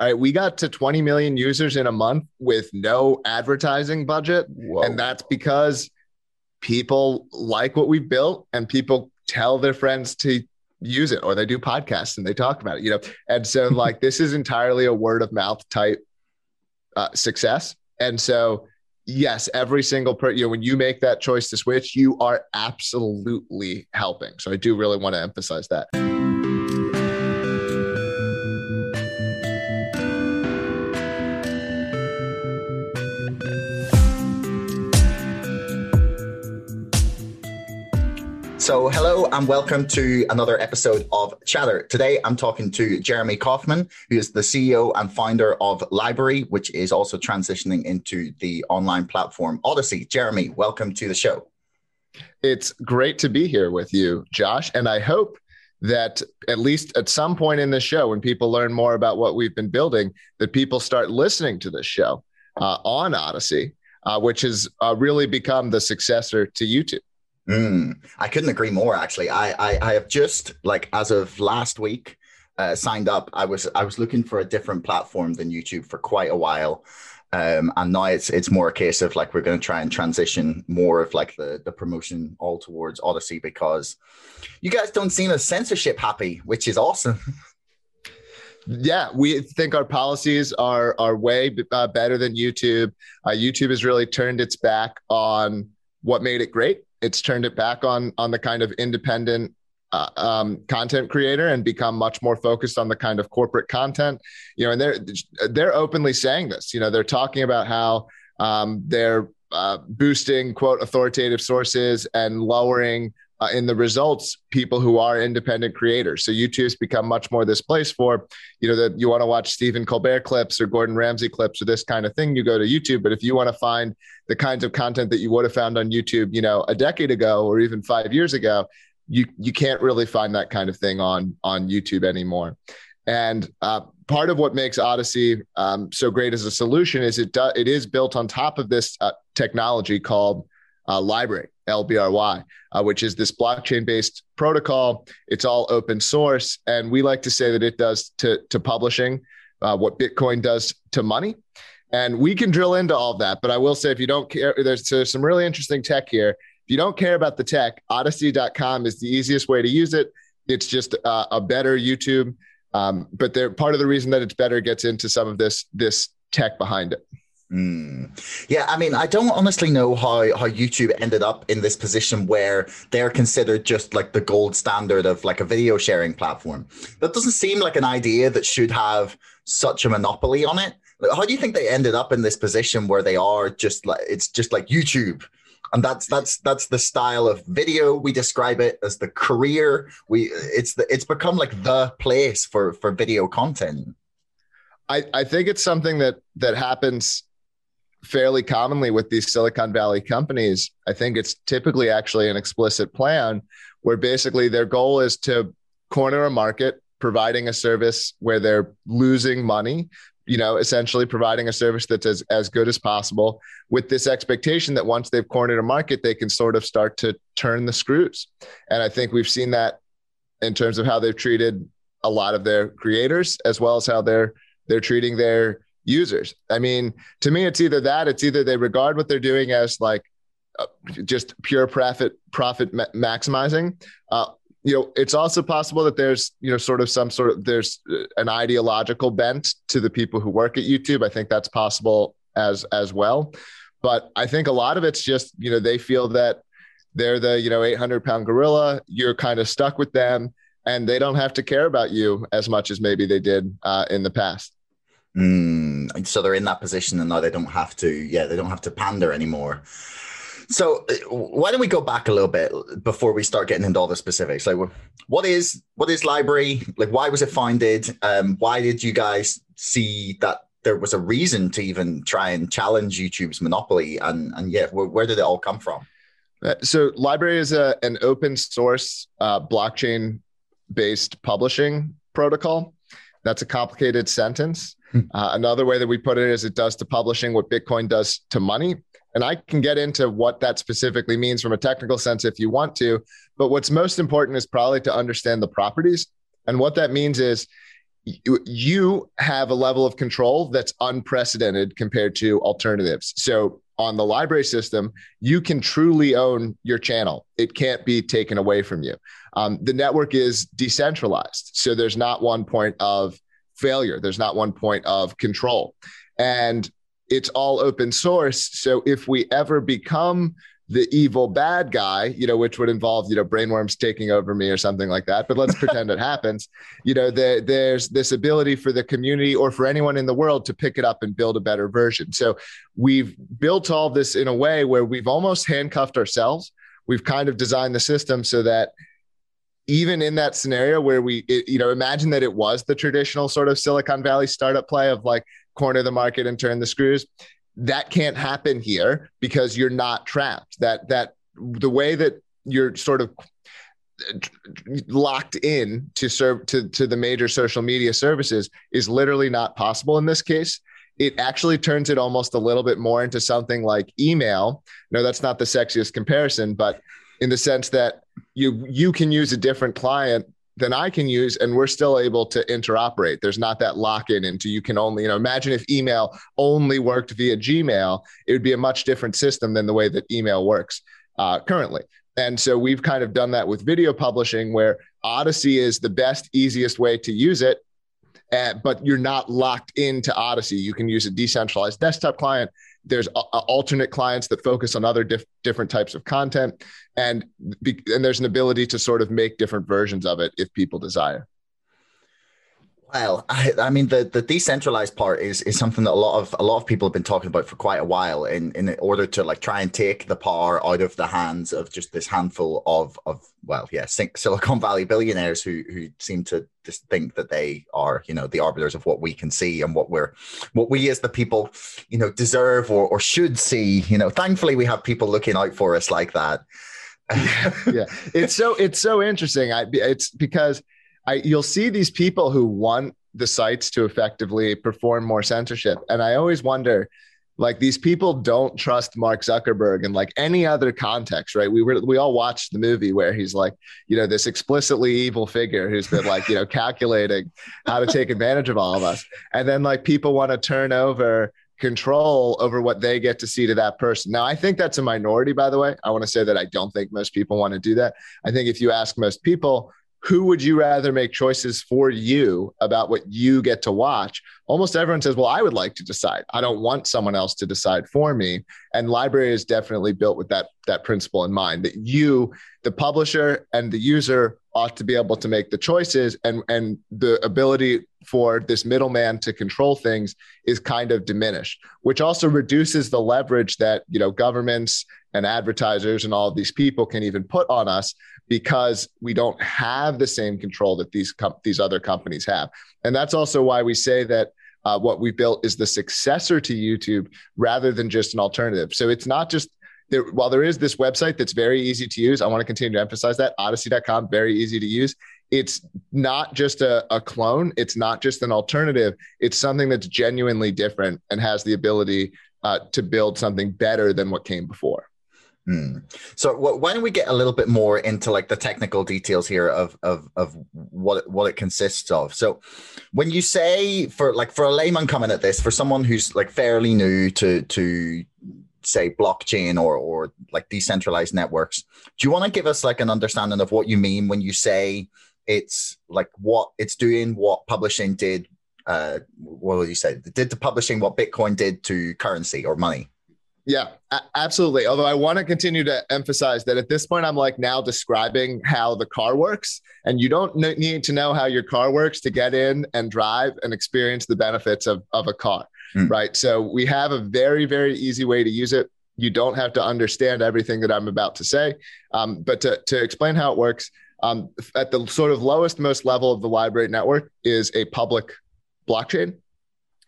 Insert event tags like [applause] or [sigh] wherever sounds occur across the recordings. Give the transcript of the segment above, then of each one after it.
All right, we got to 20 million users in a month with no advertising budget. Whoa. And that's because people like what we've built and people tell their friends to use it or they do podcasts and they talk about it, you know. And so [laughs] like this is entirely a word of mouth type uh, success. And so yes, every single per you know, when you make that choice to switch, you are absolutely helping. So I do really want to emphasize that. So, hello and welcome to another episode of Chatter. Today, I'm talking to Jeremy Kauffman, who is the CEO and founder of LBRY, which is also transitioning into the online platform Odysee. Jeremy, welcome to the show. It's great to be here with you, Josh. And I hope that at least at some point in the show, when people learn more about what we've been building, that people start listening to this show uh, on Odysee, uh, which has uh, really become the successor to YouTube. Mm, I couldn't agree more. Actually, I, I, I have just like as of last week uh, signed up. I was I was looking for a different platform than YouTube for quite a while, um, and now it's it's more a case of like we're going to try and transition more of like the the promotion all towards Odysee because you guys don't seem as censorship happy, which is awesome. [laughs] yeah, we think our policies are are way uh, better than YouTube. Uh, YouTube has really turned its back on what made it great it's turned it back on on the kind of independent uh, um, content creator and become much more focused on the kind of corporate content. You know, and they're they're openly saying this. You know, they're talking about how um, they're uh, boosting quote authoritative sources and lowering uh, in the results people who are independent creators. So YouTube's become much more this place for, you know, that you want to watch Stephen Colbert clips or Gordon Ramsay clips or this kind of thing, you go to YouTube. But if you want to find the kinds of content that you would have found on YouTube, you know, a decade ago or even five years ago, you you can't really find that kind of thing on on YouTube anymore. And uh, part of what makes Odysee um, so great as a solution is it do, it is built on top of this uh, technology called uh, LBRY. Uh, which is this blockchain based protocol. It's all open source. And we like to say that it does to, to publishing uh, what Bitcoin does to money. And we can drill into all of that. But I will say, if you don't care, there's, there's some really interesting tech here. If you don't care about the tech, odysee.com is the easiest way to use it. It's just uh, a better YouTube. Um, but they're, part of the reason that it's better gets into some of this, this tech behind it. Mm. Yeah, I mean, I don't honestly know how how YouTube ended up in this position where they're considered just like the gold standard of like a video sharing platform. That doesn't seem like an idea that should have such a monopoly on it. How do you think they ended up in this position where they are just like it's just like YouTube? And that's that's that's the style of video. We describe it as the career. We it's the it's become like the place for for video content. I, I think it's something that that happens fairly commonly with these Silicon Valley companies, I think it's typically actually an explicit plan where basically their goal is to corner a market, providing a service where they're losing money, you know, essentially providing a service that's as, as good as possible with this expectation that once they've cornered a market, they can sort of start to turn the screws. And I think we've seen that in terms of how they've treated a lot of their creators as well as how they're they're treating their users. I mean, to me, it's either that, it's either they regard what they're doing as like uh, just pure profit profit ma- maximizing. Uh, you know, it's also possible that there's you know sort of some sort of there's uh, an ideological bent to the people who work at YouTube. I think that's possible as as well. But I think a lot of it's just you know they feel that they're the you know 800 pound gorilla. You're kind of stuck with them, and they don't have to care about you as much as maybe they did uh, in the past. Mm, so they're in that position and now they don't have to, yeah, they don't have to pander anymore. So uh, why don't we go back a little bit before we start getting into all the specifics? Like, what is what is LBRY? Like, why was it founded? Um, why did you guys see that there was a reason to even try and challenge YouTube's monopoly? And and yeah, where, where did it all come from? Uh, so LBRY is a, an open source uh, blockchain based publishing protocol. That's a complicated sentence. Uh, another way that we put it is it does to publishing what Bitcoin does to money. And I can get into what that specifically means from a technical sense if you want to. But what's most important is probably to understand the properties. And what that means is you have a level of control that's unprecedented compared to alternatives. So on the LBRY system, you can truly own your channel. It can't be taken away from you. Um, the network is decentralized. So there's not one point of failure, there's not one point of control. And it's all open source. So if we ever become the evil bad guy, you know, which would involve, you know, brainworms taking over me or something like that. But let's [laughs] pretend it happens. You know, the, there's this ability for the community or for anyone in the world to pick it up and build a better version. So we've built all this in a way where we've almost handcuffed ourselves. We've kind of designed the system so that even in that scenario where we, it, you know, imagine that it was the traditional sort of Silicon Valley startup play of like corner the market and turn the screws. That can't happen here because you're not trapped. That that the way that you're sort of uh, locked in to serve to, to the major social media services is literally not possible in this case. It actually turns it almost a little bit more into something like email. No that's not the sexiest comparison but in the sense that you you can use a different client than I can use, and we're still able to interoperate. There's not that lock in into you can only, you know, imagine if email only worked via Gmail, it would be a much different system than the way that email works uh, currently. And so we've kind of done that with video publishing where Odysee is the best, easiest way to use it. Uh, but you're not locked into Odysee. You can use a decentralized desktop client there's a, alternate clients that focus on other diff, different types of content and be, and there's an ability to sort of make different versions of it if people desire well, I, I, mean, the, the decentralized part is is something that a lot of a lot of people have been talking about for quite a while. In in order to like try and take the power out of the hands of just this handful of of well, yeah, Silicon Valley billionaires who who seem to just think that they are you know the arbiters of what we can see and what we're what we as the people you know deserve or or should see. You know, thankfully we have people looking out for us like that. yeah, [laughs] it's so it's so interesting. I it's because I, you'll see these people who want the sites to effectively perform more censorship. And I always wonder, like these people don't trust Mark Zuckerberg in like any other context, right? We were we all watched the movie where he's like, you know, this explicitly evil figure who's been like, you know, [laughs] calculating how to take advantage of all of us. And then like people want to turn over control over what they get to see to that person. Now, I think that's a minority, by the way. I want to say that I don't think most people want to do that. I think if you ask most people, who would you rather make choices for you about what you get to watch? Almost everyone says, Well, I would like to decide. I don't want someone else to decide for me. And LBRY is definitely built with that, that principle in mind that you, the publisher and the user, ought to be able to make the choices and, and the ability for this middleman to control things is kind of diminished, which also reduces the leverage that you know governments and advertisers and all of these people can even put on us because we don't have the same control that these com- these other companies have. And that's also why we say that uh, what we built is the successor to YouTube rather than just an alternative. So it's not just there, while there is this website that's very easy to use, I want to continue to emphasize that odysee.com, very easy to use. It's not just a, a clone, it's not just an alternative. It's something that's genuinely different and has the ability uh, to build something better than what came before. Hmm. So why don't we get a little bit more into like the technical details here of of of what what it consists of? So when you say for like for a layman coming at this, for someone who's like fairly new to to say blockchain or or like decentralized networks, do you want to give us like an understanding of what you mean when you say it's like what it's doing, what publishing did? Uh, what would you say? Did the publishing what Bitcoin did to currency or money? Yeah, absolutely. Although I want to continue to emphasize that at this point, I'm like now describing how the car works, and you don't need to know how your car works to get in and drive and experience the benefits of, of a car, mm. right? So we have a very, very easy way to use it. You don't have to understand everything that I'm about to say, um, but to, to explain how it works, um, at the sort of lowest, most level of the LBRY network is a public blockchain.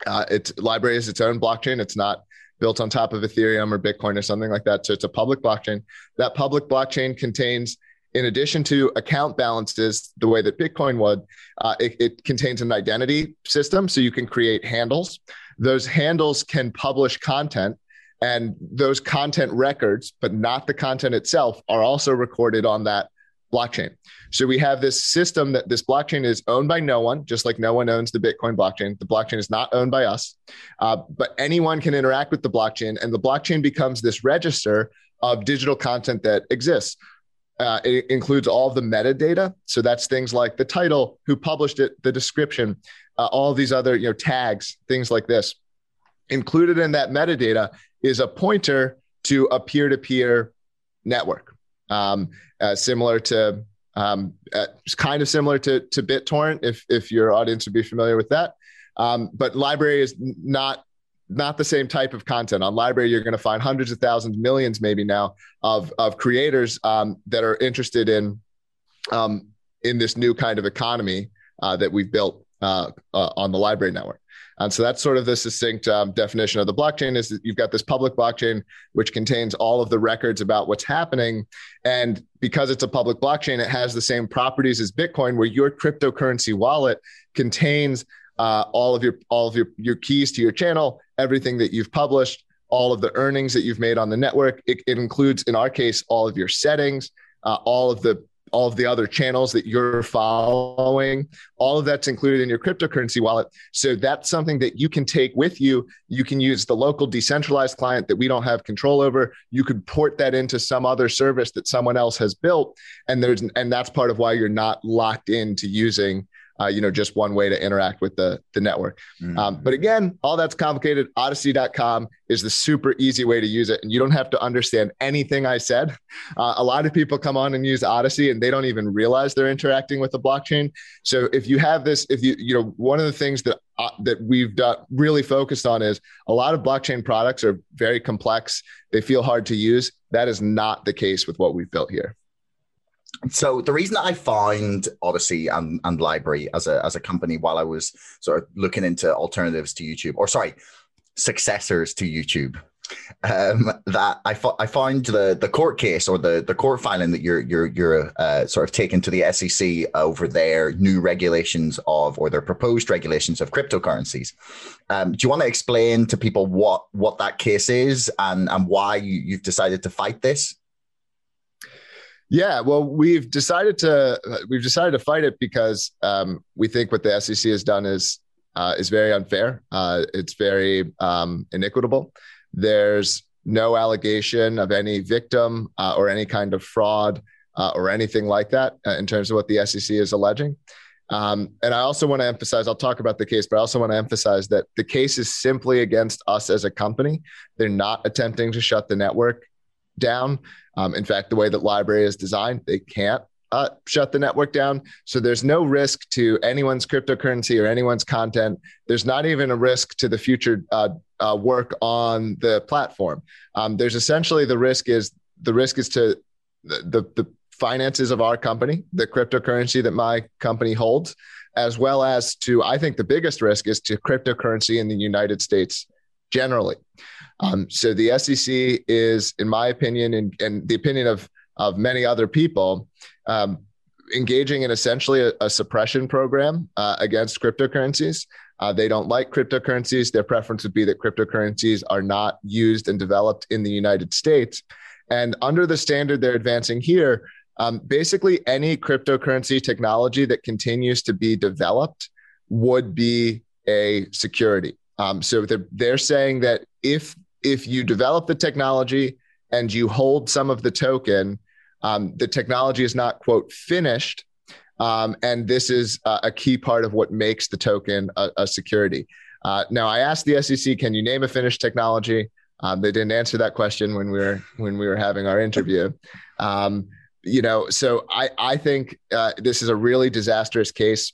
Uh, it's LBRY is its own blockchain. It's not built on top of Ethereum or Bitcoin or something like that. So it's a public blockchain. That public blockchain contains, in addition to account balances, the way that Bitcoin would, uh, it, it contains an identity system. So you can create handles. Those handles can publish content and those content records, but not the content itself, are also recorded on that blockchain. So we have this system that this blockchain is owned by no one, just like no one owns the Bitcoin blockchain. The blockchain is not owned by us, uh, but anyone can interact with the blockchain, and the blockchain becomes this register of digital content that exists. Uh, it includes all the metadata. So that's things like the title, who published it, the description, uh, all these other you know tags, things like this. Included in that metadata is a pointer to a peer-to-peer network, um, uh, similar to um, uh, kind of similar to to BitTorrent, if if your audience would be familiar with that. Um, but LBRY is not not the same type of content. On LBRY you're going to find hundreds of thousands, millions, maybe now, of of creators um, that are interested in um, in this new kind of economy uh, that we've built uh, uh, on the LBRY network. And so that's sort of the succinct um, definition of the blockchain is that you've got this public blockchain, which contains all of the records about what's happening. And because it's a public blockchain, it has the same properties as Bitcoin, where your cryptocurrency wallet contains uh, all of your all of your, your keys to your channel, everything that you've published, all of the earnings that you've made on the network. It, it includes, in our case, all of your settings, uh, all of the all of the other channels that you're following all of that's included in your cryptocurrency wallet. So that's something that you can take with you. You can use the local decentralized client that we don't have control over. You could port that into some other service that someone else has built. And there's and that's part of why you're not locked into using uh, you know, just one way to interact with the, the network. Mm-hmm. Um, but again, all that's complicated. Odysee.com is the super easy way to use it. And you don't have to understand anything I said. [laughs] Uh, a lot of people come on and use Odysee and they don't even realize they're interacting with the blockchain. So if you have this, if you, you know, one of the things that, uh, that we've done, really focused on is a lot of blockchain products are very complex. They feel hard to use. That is not the case with what we've built here. So the reason that I found Odysee and, and LBRY as a as a company while I was sort of looking into alternatives to YouTube, or sorry, successors to YouTube, um, that I fo- I found the the court case or the the court filing that you're you're you're uh, sort of taken to the SEC over their new regulations of or their proposed regulations of cryptocurrencies. Um, do you want to explain to people what what that case is and and why you, you've decided to fight this? Yeah, well, we've decided to we've decided to fight it because um, we think what the SEC has done is uh, is very unfair. Uh, it's very um, inequitable. There's no allegation of any victim uh, or any kind of fraud uh, or anything like that uh, in terms of what the SEC is alleging. Um, and I also want to emphasize, I'll talk about the case, but I also want to emphasize that the case is simply against us as a company. They're not attempting to shut the network down. Um, in fact, the way that LBRY is designed, they can't uh, shut the network down. So there's no risk to anyone's cryptocurrency or anyone's content. There's not even a risk to the future uh, uh, work on the platform. Um, there's essentially the risk is the risk is to the, the, the finances of our company, the cryptocurrency that my company holds, as well as to I think the biggest risk is to cryptocurrency in the United States generally. Um, so the SEC is, in my opinion, and, and the opinion of of many other people, um, engaging in essentially a, a suppression program uh, against cryptocurrencies. Uh, they don't like cryptocurrencies. Their preference would be that cryptocurrencies are not used and developed in the United States. And under the standard they're advancing here, um, basically any cryptocurrency technology that continues to be developed would be a security. Um, so they're, they're saying that if if you develop the technology and you hold some of the token, um, the technology is not quote finished, um, and this is a, a, key part of what makes the token a, a security. Uh, now, I asked the SEC, "Can you name a finished technology?" Um, they didn't answer that question when we were when we were having our interview. Um, you know, so I I think uh, this is a really disastrous case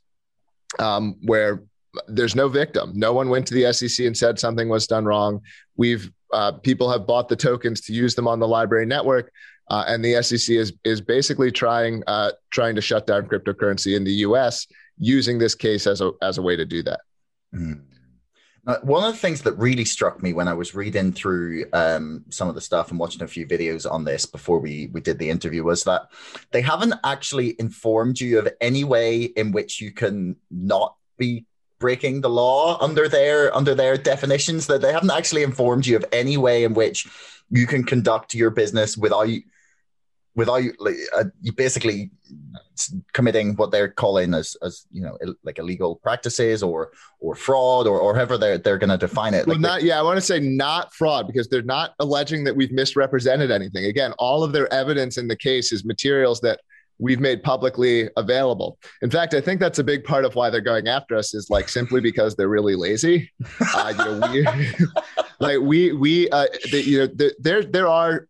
um, where there's no victim. No one went to the SEC and said something was done wrong. We've uh, people have bought the tokens to use them on the LBRY network, uh, and the SEC is is basically trying uh, trying to shut down cryptocurrency in the U.S. using this case as a as a way to do that. Mm. one of the things that really struck me when I was reading through um, some of the stuff and watching a few videos on this before we we did the interview was that they haven't actually informed you of any way in which you can not be breaking the law under their under their definitions that they haven't actually informed you of any way in which you can conduct your business without without like, uh, you basically committing what they're calling as as you know like illegal practices or or fraud or, or however they're they're going to define it. Well, not yeah, I want to say not fraud because they're not alleging that we've misrepresented anything. Again, all of their evidence in the case is materials that we've made publicly available. In fact, I think that's a big part of why they're going after us is like simply because they're really lazy. [laughs] Uh, you know, we, [laughs] like we we uh, the, you know the, there there are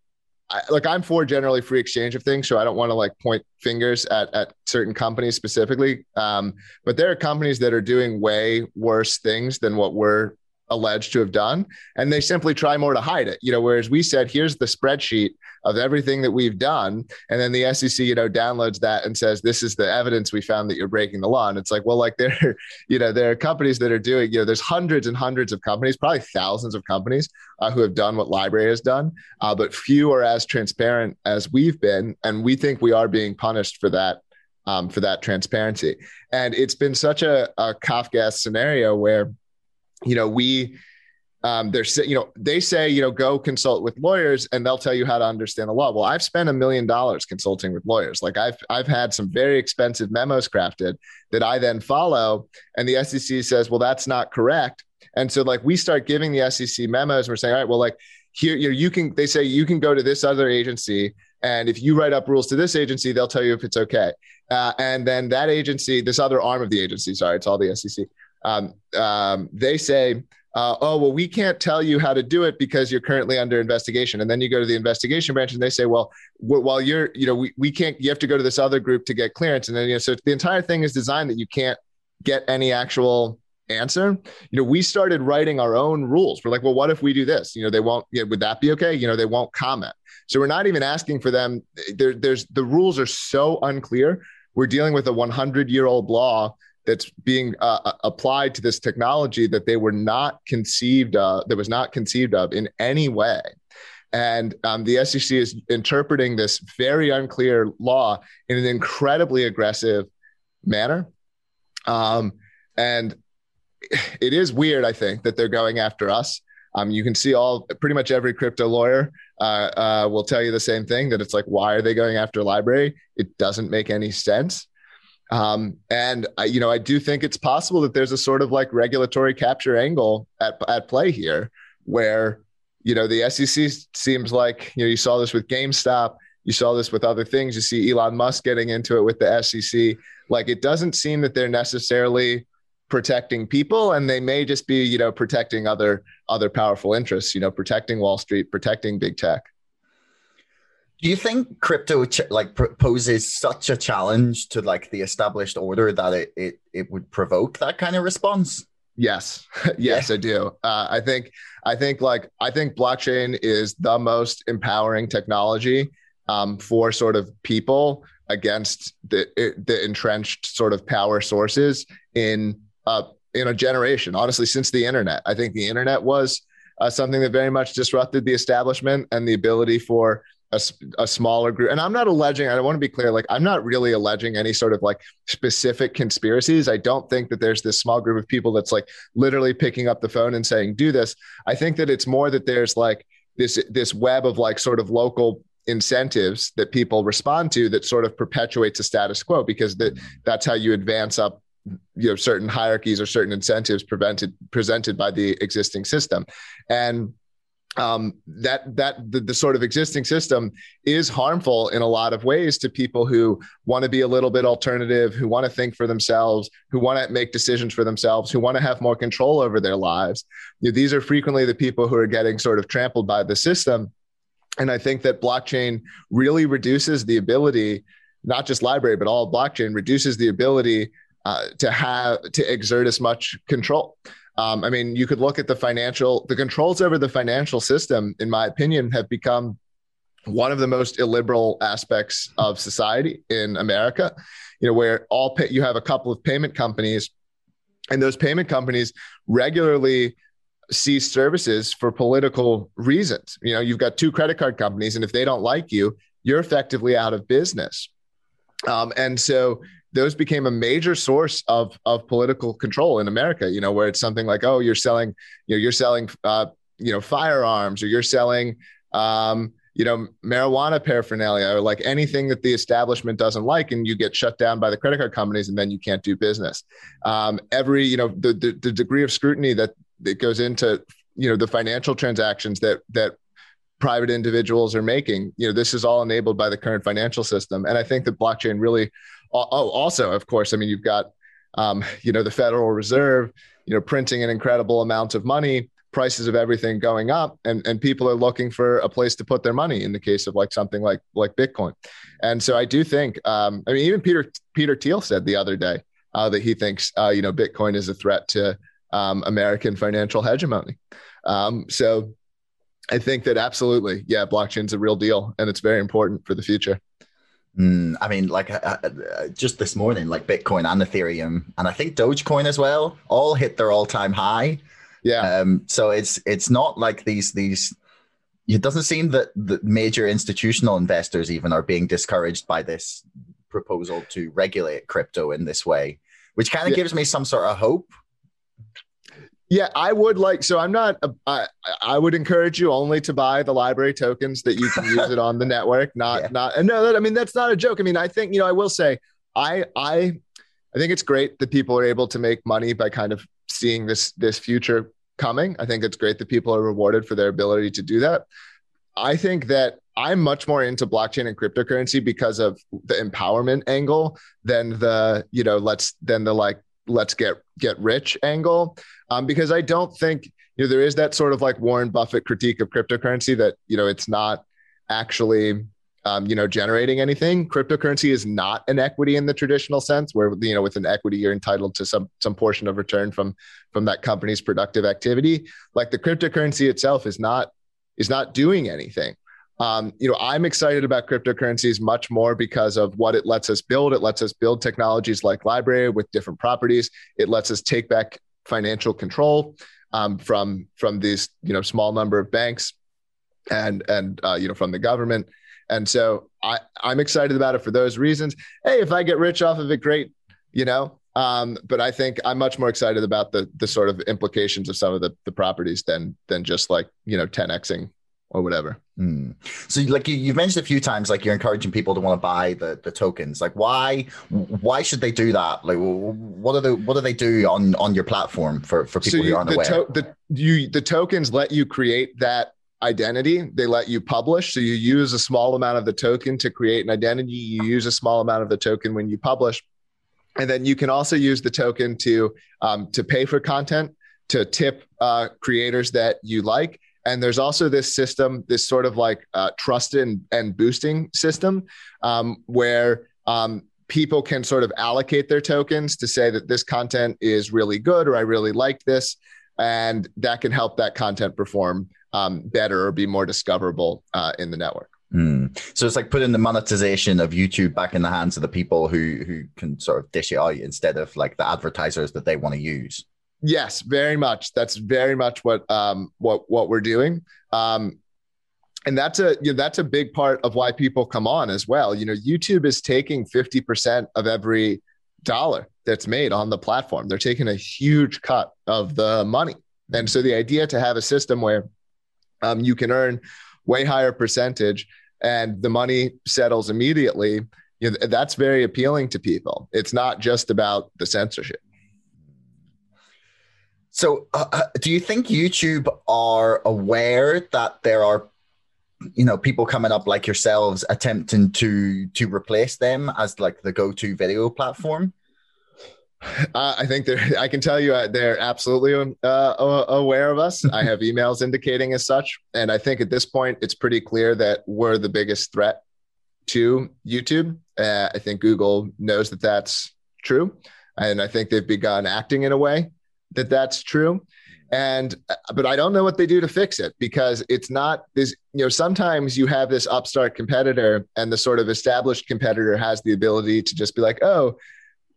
like I'm for generally free exchange of things, so I don't want to like point fingers at at certain companies specifically. Um, but there are companies that are doing way worse things than what we're alleged to have done, and they simply try more to hide it. You know, whereas we said, here's the spreadsheet of everything that we've done. And then the SEC, you know, downloads that and says, this is the evidence we found that you're breaking the law. And it's like, well, like [laughs] there, you know, there are companies that are doing, you know, there's hundreds and hundreds of companies, probably thousands of companies uh, who have done what LBRY has done, uh, but few are as transparent as we've been. And we think we are being punished for that. Um, for that transparency. And it's been such a, a Kafka scenario where, you know, we, um, they're you know they say you know go consult with lawyers and they'll tell you how to understand the law. Well i've spent a million dollars consulting with lawyers. Like i've i've had some very expensive memos crafted that i then follow and the sec says well that's not correct. And so like we start giving the sec memos. And we're saying all right well like here you, know, you can they say you can go to this other agency and if you write up rules to this agency they'll tell you if it's okay. Uh, and then that agency this other arm of the agency sorry it's all the sec um, um, they say uh, oh well we can't tell you how to do it because you're currently under investigation. And then you go to the investigation branch and they say well w- while you're you know we, we can't you have to go to this other group to get clearance. And then you know so the entire thing is designed that you can't get any actual answer. You know we started writing our own rules. We're like well what if we do this? You know they won't you know, would that be okay? You know they won't comment. So we're not even asking for them. There, there's the rules are so unclear. We're dealing with a 100 year old law that's being uh, uh, applied to this technology that they were not conceived of, that was not conceived of in any way. And um, the SEC is interpreting this very unclear law in an incredibly aggressive manner. Um, and it is weird, I think, that they're going after us. Um, you can see all pretty much every crypto lawyer uh, uh, will tell you the same thing that it's like, why are they going after LBRY? It doesn't make any sense. Um, and I, you know, I do think it's possible that there's a sort of like regulatory capture angle at, at play here, where you know the SEC seems like you know you saw this with GameStop, you saw this with other things. You see Elon Musk getting into it with the SEC. Like it doesn't seem that they're necessarily protecting people, and they may just be you know protecting other other powerful interests. You know, protecting Wall Street, protecting big tech. Do you think crypto ch- like poses such a challenge to like the established order that it it, it would provoke that kind of response? Yes, [laughs] yes, yeah. I do. Uh, I think I think like I think blockchain is the most empowering technology um, for sort of people against the the entrenched sort of power sources in uh, in a generation. Honestly, since the internet, I think the internet was uh, something that very much disrupted the establishment and the ability for a, a, smaller group. And I'm not alleging, I want to be clear, like, I'm not really alleging any sort of like specific conspiracies. I don't think that there's this small group of people that's like literally picking up the phone and saying, do this. I think that it's more that there's like this, this web of like sort of local incentives that people respond to that sort of perpetuates a status quo because that that's how you advance up you know certain hierarchies or certain incentives prevented presented by the existing system and um, that that the, the, sort of existing system is harmful in a lot of ways to people who want to be a little bit alternative, who want to think for themselves, who want to make decisions for themselves, who want to have more control over their lives. You know, these are frequently the people who are getting sort of trampled by the system. And I think that blockchain really reduces the ability, not just LBRY, but all blockchain reduces the ability uh, to have to exert as much control. Um, I mean, you could look at the financial, the controls over the financial system, in my opinion, have become one of the most illiberal aspects of society in America. You know, where all pay, you have a couple of payment companies, and those payment companies regularly cease services for political reasons. You know, you've got two credit card companies, and if they don't like you, you're effectively out of business. Um, and so those became a major source of of political control in America. You know, where it's something like, oh, you're selling, you know, you're selling, uh, you know, firearms, or you're selling, um, you know, marijuana paraphernalia or like anything that the establishment doesn't like, and you get shut down by the credit card companies, and then you can't do business. Um, every, you know, the, the the degree of scrutiny that that goes into, you know, the financial transactions that that private individuals are making, you know, this is all enabled by the current financial system, and I think that blockchain really. Oh, also, of course, I mean, you've got, um, you know, the Federal Reserve, you know, printing an incredible amount of money prices of everything going up and, and people are looking for a place to put their money in the case of like something like like bitcoin. And so i do think um, i mean even peter peter thiel said the other day uh, that he thinks uh, you know bitcoin is a threat to um, american financial hegemony. Um, so i think that absolutely yeah blockchain's a real deal and it's very important for the future Mm, I mean, like uh, uh, just this morning, like Bitcoin and Ethereum, and I think Dogecoin as well, all hit their all-time high. Yeah. Um, so it's it's not like these these. It doesn't seem that the major institutional investors even are being discouraged by this proposal to regulate crypto in this way, which kind of yeah. gives me some sort of hope. Yeah, I would like. So I'm not. I I would encourage you only to buy the LBRY tokens that you can use it on the [laughs] network. Not yeah. not. And no, that, I mean that's not a joke. I mean I think you know I will say I I I think it's great that people are able to make money by kind of seeing this this future coming. I think it's great that people are rewarded for their ability to do that. I think that I'm much more into blockchain and cryptocurrency because of the empowerment angle than the, you know, let's than the like let's get get rich angle. Um, because I don't think, you know, there is that sort of like Warren Buffett critique of cryptocurrency that, you know, it's not actually um, you know, generating anything. Cryptocurrency is not an equity in the traditional sense, where you know, with an equity, you're entitled to some some portion of return from from that company's productive activity. Like the cryptocurrency itself is not is not doing anything. Um, you know, I'm excited about cryptocurrencies much more because of what it lets us build. It lets us build technologies like LBRY with different properties. It lets us take back financial control um, from from these you know small number of banks and and uh, you know from the government and so I, I'm excited about it for those reasons. Hey, if I get rich off of it, great, you know. Um, but I think I'm much more excited about the the sort of implications of some of the the properties than than just like you know 10xing or whatever. Mm. So, like you, you've mentioned a few times, like you're encouraging people to want to buy the, the tokens. Like, why why should they do that? Like, what are the what do they do on on your platform for for people so you, who aren't the aware? To, the you the tokens let you create that identity. They let you publish. So you use a small amount of the token to create an identity. You use a small amount of the token when you publish. And then you can also use the token to um, to pay for content, to tip uh, creators that you like. And there's also this system, this sort of like uh, and, and boosting system um, where um, people can sort of allocate their tokens to say that this content is really good or I really liked this. And that can help that content perform um, better or be more discoverable uh, in the network. Mm. So it's like putting the monetization of YouTube back in the hands of the people who who can sort of dish it out instead of like the advertisers that they want to use. Yes, very much. That's very much what um, what what we're doing. Um, and that's a you know, that's a big part of why people come on as well. You know, YouTube is taking fifty percent of every dollar that's made on the platform. They're taking a huge cut of the money. And so the idea to have a system where um, you can earn way higher percentage and the money settles immediately you know, that's very appealing to people it's not just about the censorship so uh, uh, do you think youtube are aware that there are you know people coming up like yourselves attempting to to replace them as like the go-to video platform uh, I think they're. I can tell you uh, they're absolutely uh, aware of us. I have emails indicating as such, and I think at this point it's pretty clear that we're the biggest threat to YouTube. Uh, I think Google knows that that's true, and I think they've begun acting in a way that that's true. And uh, but I don't know what they do to fix it because it's not this. You know, sometimes you have this upstart competitor, and the sort of established competitor has the ability to just be like, oh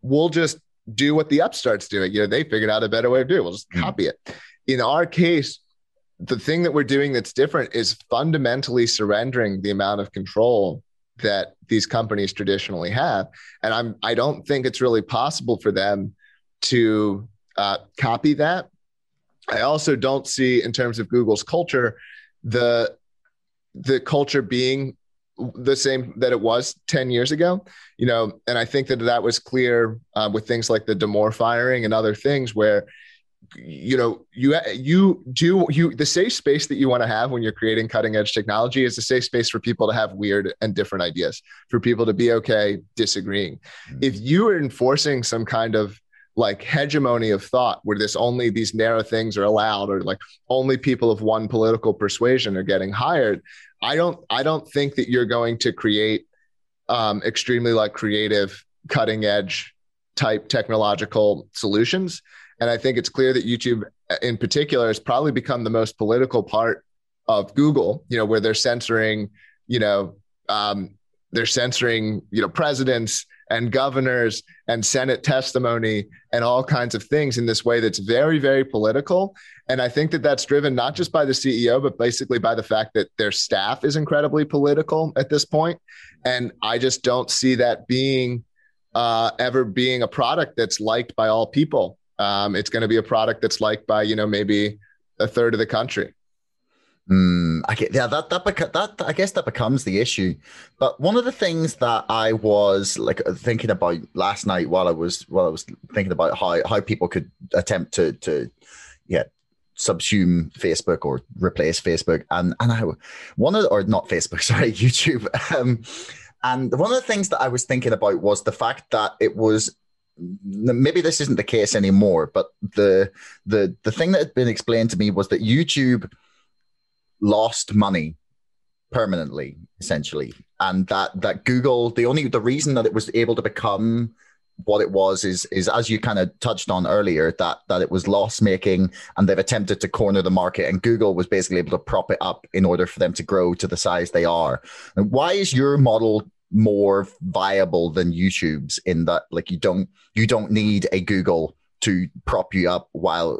we'll just do what the upstarts doing. You know, they figured out a better way to do it. We'll just mm. copy it. In our case, the thing that we're doing that's different is fundamentally surrendering the amount of control that these companies traditionally have. And I'm I don't think it's really possible for them to uh, copy that. I also don't see, in terms of Google's culture, the the culture being the same that it was 10 years ago you know and i think that that was clear uh, with things like the damore firing and other things where you know you you do you the safe space that you want to have when you're creating cutting edge technology is a safe space for people to have weird and different ideas for people to be okay disagreeing mm-hmm. if you are enforcing some kind of like hegemony of thought where this only these narrow things are allowed or like only people of one political persuasion are getting hired i don't i don't think that you're going to create um, extremely like creative cutting edge type technological solutions. And I think it's clear that YouTube uh, in particular has probably become the most political part of Google, you know, where they're censoring, you know, um, they're censoring, you know, presidents and governors and Senate testimony and all kinds of things in this way that's very, very political. And I think that that's driven not just by the CEO, but basically by the fact that their staff is incredibly political at this point. And I just don't see that being uh, ever being a product that's liked by all people um, it's going to be a product that's liked by you know maybe a third of the country. Mm, I get, yeah, that that beca- that I guess that becomes the issue. But one of the things that I was like thinking about last night while I was while I was thinking about how how people could attempt to to yeah subsume Facebook or replace Facebook, and and I one of or not Facebook, [laughs] sorry, YouTube. Um, and one of the things that I was thinking about was the fact that it was maybe this isn't the case anymore, but the the the thing that had been explained to me was that YouTube lost money permanently, essentially, and that that Google the only the reason that it was able to become what it was is is as you kind of touched on earlier that that it was loss making and they've attempted to corner the market and Google was basically able to prop it up in order for them to grow to the size they are. And why is your model more viable than YouTube's in that like you don't you don't need a Google to prop you up while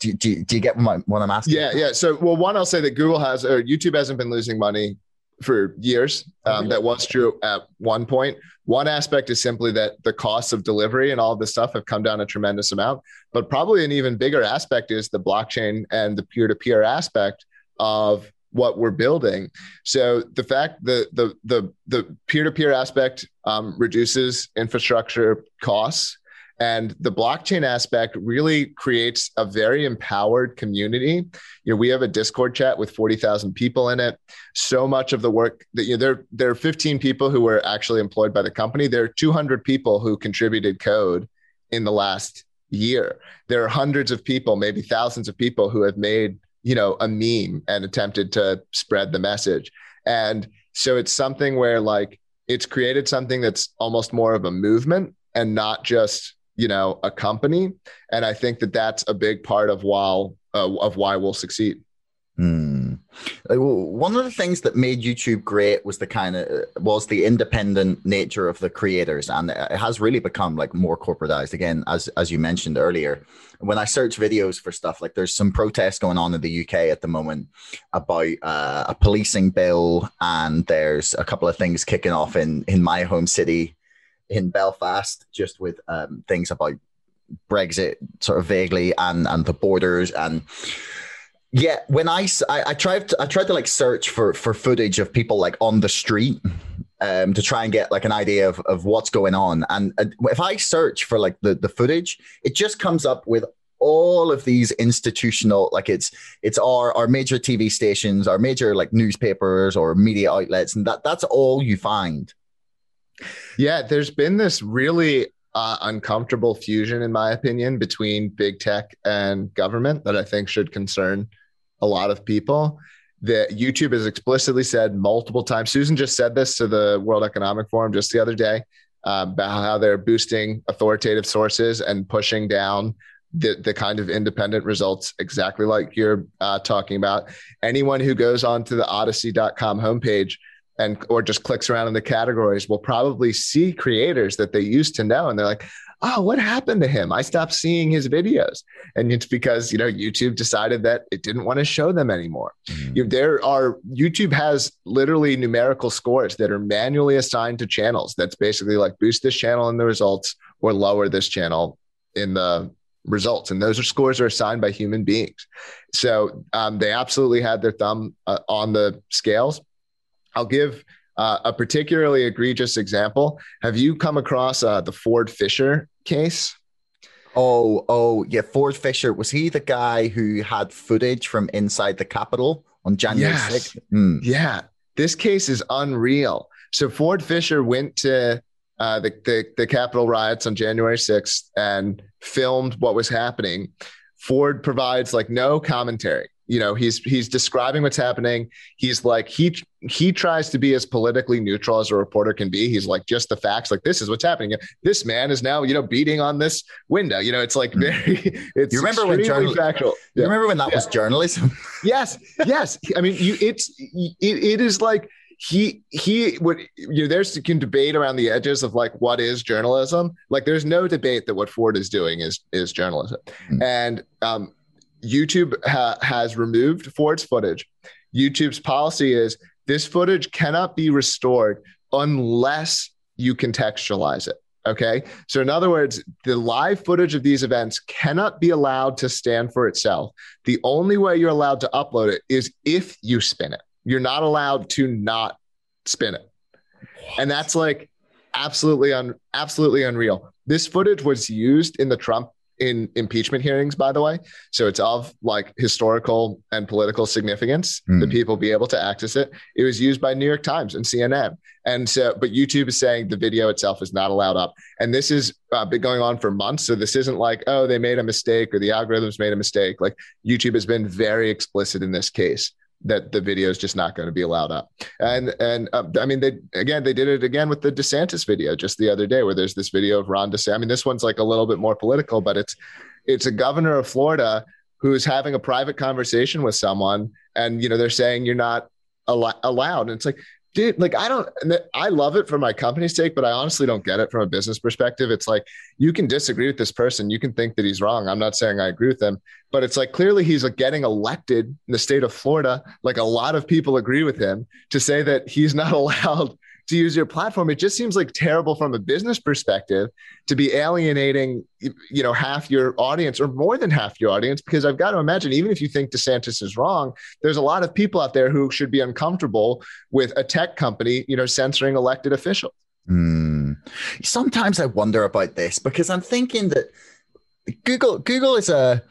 do, do, do you get what, what I'm asking? Yeah, yeah. So, well, one, I'll say that Google has or YouTube hasn't been losing money for years. Um, that was true at one point. One aspect is simply that the costs of delivery and all this stuff have come down a tremendous amount. But probably an even bigger aspect is the blockchain and the peer to peer aspect of what we're building. So the fact that the the the peer to peer aspect um, reduces infrastructure costs, and the blockchain aspect really creates a very empowered community. You know, we have a Discord chat with forty thousand people in it. So much of the work that you know, there there are fifteen people who were actually employed by the company. There are two hundred people who contributed code in the last year. There are hundreds of people, maybe thousands of people who have made you know, a meme and attempted to spread the message. And so it's something where like it's created something that's almost more of a movement and not just, you know, a company. And I think that that's a big part of why uh, of why we'll succeed. Hmm. One of the things that made YouTube great was the kind of was the independent nature of the creators, and it has really become like more corporatized again, as as you mentioned earlier. When I search videos for stuff, like there's some protests going on in the UK at the moment about uh, a policing bill, and there's a couple of things kicking off in in my home city, in Belfast, just with um, things about Brexit, sort of vaguely, and and the borders and yeah, when I, I, I tried to, I tried to like search for for footage of people like on the street um, to try and get like an idea of, of what's going on. And uh, if I search for like the the footage, it just comes up with all of these institutional like it's it's our our major TV stations, our major like newspapers or media outlets, and that that's all you find. Yeah, there's been this really uh, uncomfortable fusion, in my opinion, between big tech and government that I think should concern a lot of people that YouTube has explicitly said multiple times. Susan just said this to the World Economic Forum just the other day uh, about how they're boosting authoritative sources and pushing down the, the kind of independent results, exactly like you're uh, talking about. Anyone who goes onto the odysee.com homepage and or just clicks around in the categories will probably see creators that they used to know and they're like oh, what happened to him? I stopped seeing his videos. And it's because, you know, YouTube decided that it didn't want to show them anymore. Mm-hmm. You, there are, YouTube has literally numerical scores that are manually assigned to channels. That's basically like boost this channel in the results or lower this channel in the results. And those are scores are assigned by human beings. So um, they absolutely had their thumb uh, on the scales. I'll give uh, a particularly egregious example. Have you come across uh, the Ford Fisher case? Oh, oh, yeah. Ford Fisher was he the guy who had footage from inside the Capitol on January Yes. 6th? Hmm. Yeah, this case is unreal. So Ford Fisher went to uh, the, the the Capitol riots on January 6th and filmed what was happening. Ford provides like no commentary. You know, he's he's describing what's happening. He's like he he tries to be as politically neutral as a reporter can be. He's like just the facts. Like this is what's happening. This man is now you know beating on this window. You know, it's like very. [laughs] It's You remember when journal- factual. You remember when that Yeah. was journalism? [laughs] yes yes i mean you it's it, it is like he he would you know there's you can debate around the edges of like what is journalism like there's no debate that what ford is doing is is journalism Hmm. and um youtube ha- has removed ford's footage youtube's policy is this footage cannot be restored unless you contextualize it okay so in other words the live footage of these events cannot be allowed to stand for itself the only way you're allowed to upload it is if you spin it. You're not allowed to not spin it. And that's like absolutely un, absolutely unreal. This footage was used in the Trump in impeachment hearings, by the way. So it's of like historical and political significance Hmm. that people be able to access it. It was used by New York Times and CNN. And so, but YouTube is saying the video itself is not allowed up. And this has uh, been going on for months. So this isn't like, oh, they made a mistake or the algorithms made a mistake. Like YouTube has been very explicit in this case that the video is just not going to be allowed up. And and uh, I mean, they again they did it again with the DeSantis video just the other day, where there's this video of Ron DeSantis. I mean, this one's like a little bit more political, but it's it's a governor of Florida who's having a private conversation with someone, and you know they're saying you're not al- allowed, and it's like. Dude, like I don't, I love it for my company's sake, but I honestly don't get it from a business perspective. It's like you can disagree with this person, you can think that he's wrong. I'm not saying I agree with him but it's like clearly he's getting elected in the state of Florida. Like a lot of people agree with him to say that he's not [laughs] allowed to use your platform. It just seems like terrible from a business perspective to be alienating, you know, half your audience or more than half your audience. Because I've got to imagine, even if you think DeSantis is wrong, there's a lot of people out there who should be uncomfortable with a tech company, you know, censoring elected officials. Hmm. Sometimes I wonder about this because I'm thinking that Google Google is a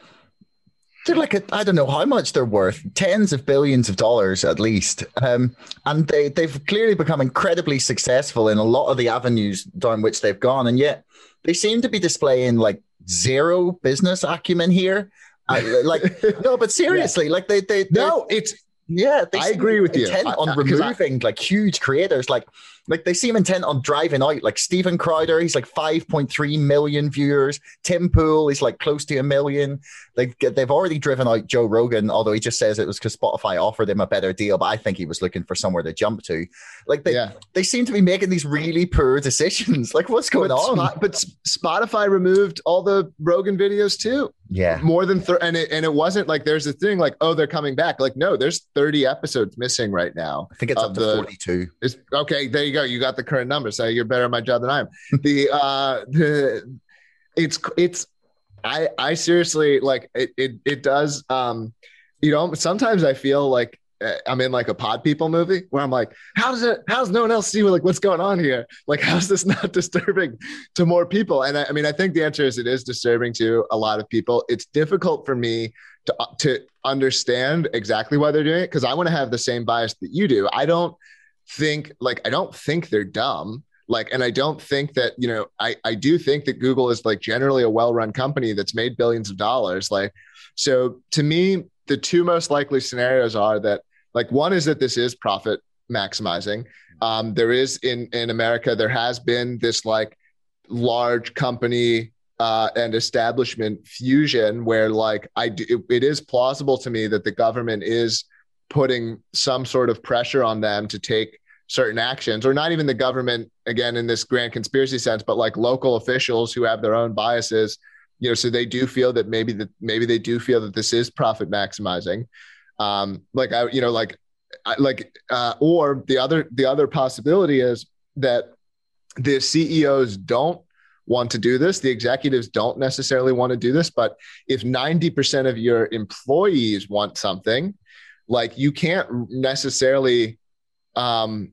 they're like a, I don't know how much they're worth, tens of billions of dollars at least, um, and they they've clearly become incredibly successful in a lot of the avenues down which they've gone, and yet they seem to be displaying like zero business acumen here. I, like [laughs] no, but seriously, like they they no, it's yeah, they I agree with you. intent I- on 'cause I- removing like huge creators, like like they seem intent on driving out like Steven Crowder. He's like five point three million viewers. Tim Pool is like close to a million. Like they've already driven out Joe Rogan, although he just says it was because Spotify offered him a better deal. But I think he was looking for somewhere to jump to. Like they yeah. they seem to be making these really poor decisions. [laughs] Like what's going but, on? Spot- but Spotify removed all the Rogan videos too. Yeah, More than thir- and it and it wasn't like there's a thing like oh they're coming back like no there's 30 episodes missing right now. I think it's up to the- forty two. It's, okay, there you go. You got the current number, so you're better at my job than I am. [laughs] the uh the it's it's I I seriously like it it it does um you know sometimes I feel like I'm in like a pod people movie where I'm like how does it how's no one else see like what's going on here? Like how's this [laughs] not disturbing to more people? And I, I mean I think the answer is it is disturbing to a lot of people. It's difficult for me to uh, to understand exactly why they're doing it because I want to have the same bias that you do. I don't think like I don't think they're dumb. Like and I don't think that you know I I do think that Google is like generally a well-run company that's made billions of dollars like so to me the two most likely scenarios are that like one is that this is profit maximizing. Um, there is in in America there has been this like large company uh, and establishment fusion where like I do, it, it is plausible to me that the government is putting some sort of pressure on them to take certain actions or not even the government again in this grand conspiracy sense but like local officials who have their own biases. You know so they do feel that maybe that maybe they do feel that this is profit maximizing um like i you know like I- like uh or the other the other possibility is that the CEOs don't want to do this. The executives don't necessarily want to do this, but if 90% of your employees want something, like you can't necessarily um,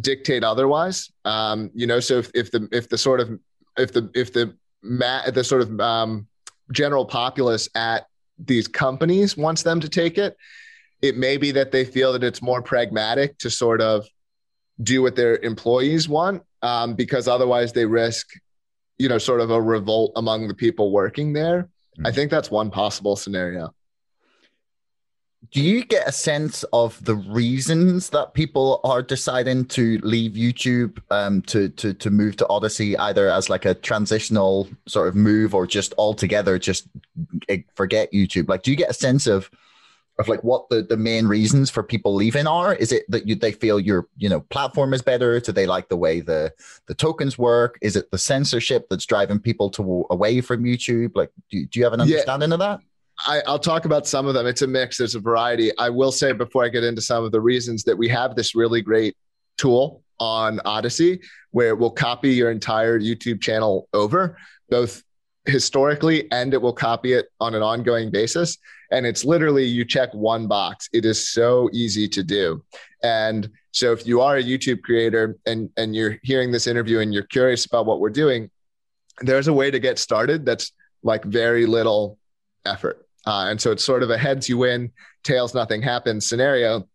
dictate otherwise. Um, you know, so if, if the if the sort of if the if the ma- the sort of um, general populace at these companies wants them to take it, it may be that they feel that it's more pragmatic to sort of do what their employees want um, because otherwise they risk you know sort of a revolt among the people working there mm-hmm. i think that's one possible scenario do you get a sense of the reasons that people are deciding to leave YouTube um, to to to move to Odysee, either as like a transitional sort of move or just altogether just forget YouTube? Like, do you get a sense of of like what the, the main reasons for people leaving are? Is it that you they feel your you know platform is better? Do they like the way the the tokens work? Is it the censorship that's driving people to away from YouTube? Like, do, do you have an understanding yeah. of that? I, will talk about some of them. It's a mix. There's a variety. I will say before I get into some of the reasons that we have this really great tool on Odysee where it will copy your entire YouTube channel over, both historically and it will copy it on an ongoing basis. And it's literally you check one box. It is so easy to do. And so if you are a YouTube creator and, and you're hearing this interview and you're curious about what we're doing, there's a way to get started that's like very little effort. Uh, and so it's sort of a heads you win, tails nothing happens scenario,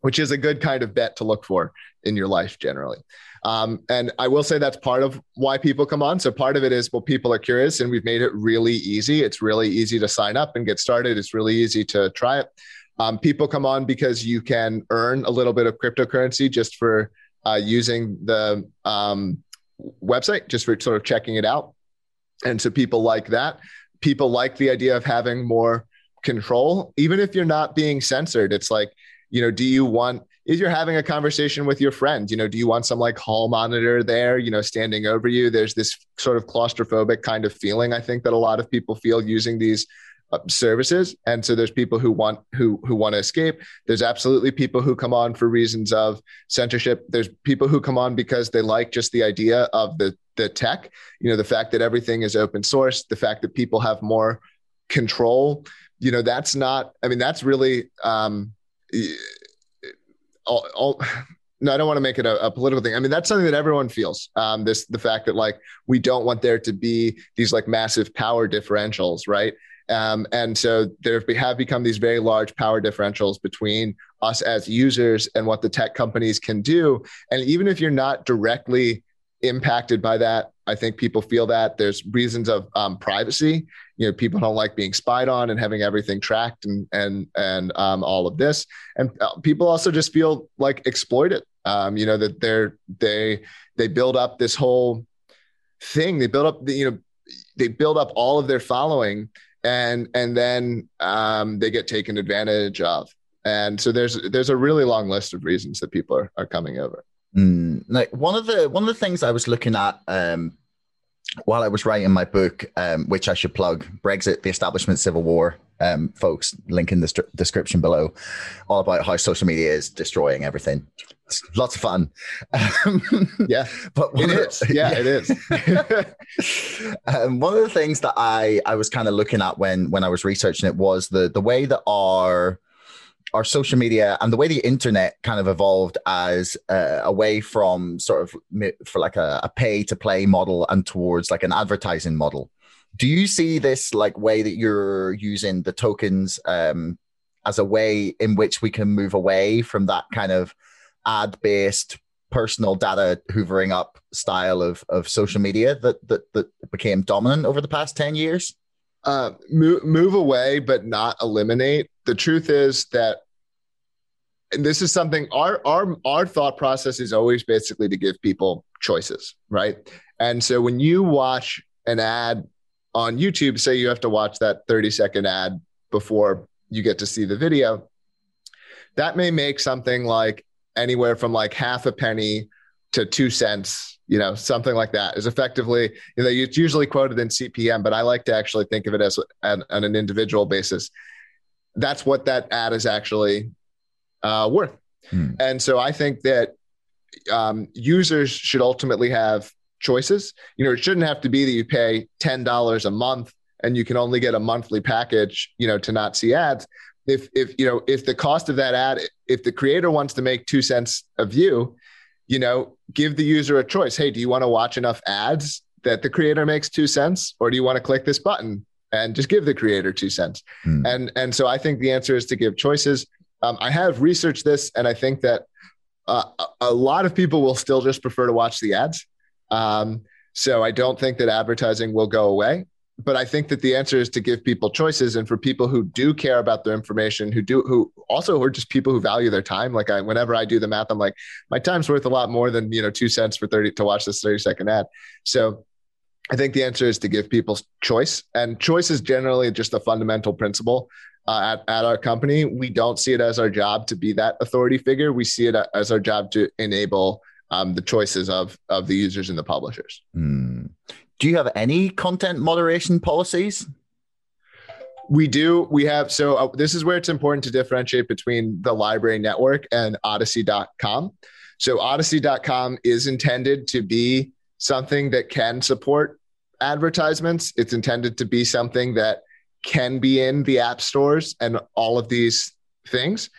which is a good kind of bet to look for in your life generally. Um, and I will say that's part of why people come on. So part of it is, well, people are curious and we've made it really easy. It's really easy to sign up and get started. It's really easy to try it. Um, people come on because you can earn a little bit of cryptocurrency just for uh, using the um, website, just for sort of checking it out. And so people like that. People like the idea of having more control, even if you're not being censored. It's like, you know, do you want is you're having a conversation with your friend. You know, do you want some like hall monitor there, you know, standing over you? There's this sort of claustrophobic kind of feeling I think that a lot of people feel using these uh, services and so there's people who want who who want to escape there's absolutely people who come on for reasons of censorship there's people who come on because they like just the idea of the the tech you know the fact that everything is open source the fact that people have more control you know that's not i mean that's really um all, all [sighs] no, I don't want to make it a, a, political thing. I mean, that's something that everyone feels. Um, this the fact that like we don't want there to be these like massive power differentials, right? Um, and so there have become these very large power differentials between us as users and what the tech companies can do. And even if you're not directly impacted by that, I think people feel that there's reasons of um, privacy. You know, people don't like being spied on and having everything tracked and and and um, all of this. And uh, people also just feel like exploited. Um, you know that they're they they build up this whole thing. They build up the you know they build up all of their following and and then um, they get taken advantage of. And so there's there's a really long list of reasons that people are, are coming over. Mm, like one of the one of the things I was looking at um, while I was writing my book, um, which I should plug, Brexit: The Establishment Civil War. Um, folks, link in the st- description below, all about how social media is destroying everything. It's lots of fun. [laughs] yeah, but it is. yeah, yeah, it is. [laughs] um, one of the things that I I was kind of looking at when when I was researching it was the the way that our our social media and the way the internet kind of evolved as uh, away from sort of for like a, a pay to play model and towards like an advertising model do you see this like way that you're using the tokens um, as a way in which we can move away from that kind of ad based personal data hoovering up style of, of social media that, that that became dominant over the past 10 years uh, move, move away, but not eliminate. The truth is that and this is something our our our thought process is always basically to give people choices, right? And so when you watch an ad on YouTube, say you have to watch that 30 second ad before you get to see the video, that may make something like anywhere from like half a penny to two cents you know, something like that is effectively, you know, it's usually quoted in CPM, but I like to actually think of it as on, on an individual basis. That's what that ad is actually uh, worth. Hmm. And so I think that um, users should ultimately have choices. You know, it shouldn't have to be that you pay $10 a month and you can only get a monthly package, you know, to not see ads. If if you know, if the cost of that ad, if the creator wants to make 2 cents a view, you know, give the user a choice. Hey, do you want to watch enough ads that the creator makes 2 cents or do you want to click this button and just give the creator 2 cents? Hmm. And and so I think the answer is to give choices. Um, I have researched this and I think that uh, a lot of people will still just prefer to watch the ads. Um, so I don't think that advertising will go away. But I think that the answer is to give people choices, and for people who do care about their information, who do, who also are just people who value their time. Like I, whenever I do the math, I'm like, my time's worth a lot more than you know two cents for thirty to watch this thirty second ad. So I think the answer is to give people choice, and choice is generally just a fundamental principle uh, at, at our company. We don't see it as our job to be that authority figure. We see it as our job to enable um, the choices of of the users and the publishers. Mm. Do you have any content moderation policies? We do. We have. So uh, this is where it's important to differentiate between the LBRY network and Odysee.com. So Odysee.com is intended to be something that can support advertisements. It's intended to be something that can be in the app stores and all of these things.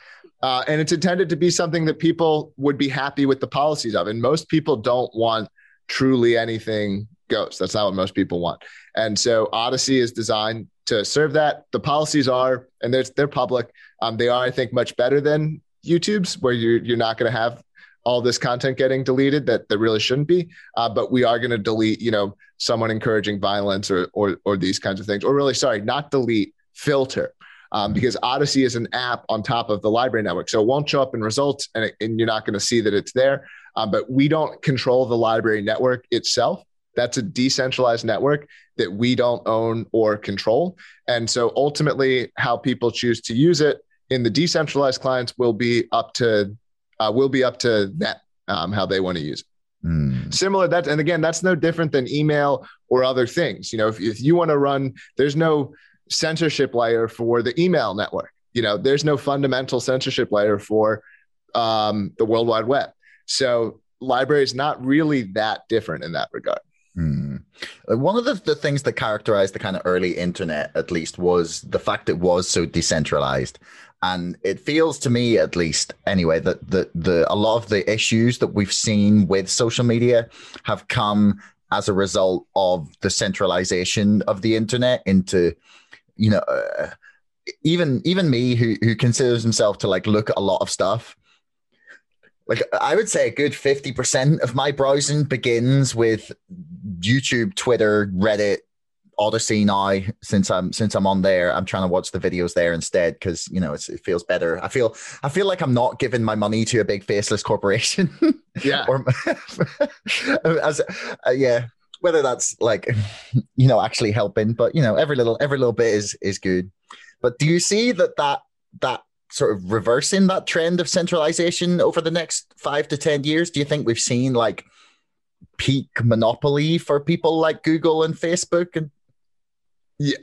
Uh, and it's intended to be something that people would be happy with the policies of. And most people don't want truly anything goes. That's not what most people want. And so Odysee is designed to serve that. The policies are, and they're, they're public. Um, they are, I think, much better than YouTube's, where you're, you're not going to have all this content getting deleted that, that really shouldn't be. Uh, but we are going to delete, you know, someone encouraging violence or, or, or these kinds of things. Or really, sorry, not delete, filter um, because Odysee is an app on top of the LBRY network. So it won't show up in results and, it, and you're not going to see that it's there. Um, but we don't control the LBRY network itself. That's a decentralized network that we don't own or control. And so ultimately, how people choose to use it in the decentralized clients will be up to uh, will be up to that um, how they want to use it. Mm. Similar that, and again, that's no different than email or other things. You know, if, if you want to run, there's no censorship layer for the email network. You know, there's no fundamental censorship layer for um, the World Wide Web. So LBRY is not really that different in that regard. Uh, one of the, the things that characterized the kind of early internet, at least, was the fact it was so decentralized. And it feels to me, at least, anyway, that the, the a lot of the issues that we've seen with social media have come as a result of the centralization of the internet into you know, uh, even even me who who considers himself to like look at a lot of stuff. Like I would say a good 50% of my browsing begins with YouTube, Twitter, Reddit, Odysee now since I'm since I'm on there. I'm trying to watch the videos there instead because you know it feels better. I feel I feel like I'm not giving my money to a big faceless corporation. [laughs] Yeah. or [laughs] as uh, yeah, whether that's like you know actually helping but you know every little every little bit is is good but do you see that that that sort of reversing that trend of centralization over the next five to ten years do you think we've seen like peak monopoly for people like google and facebook and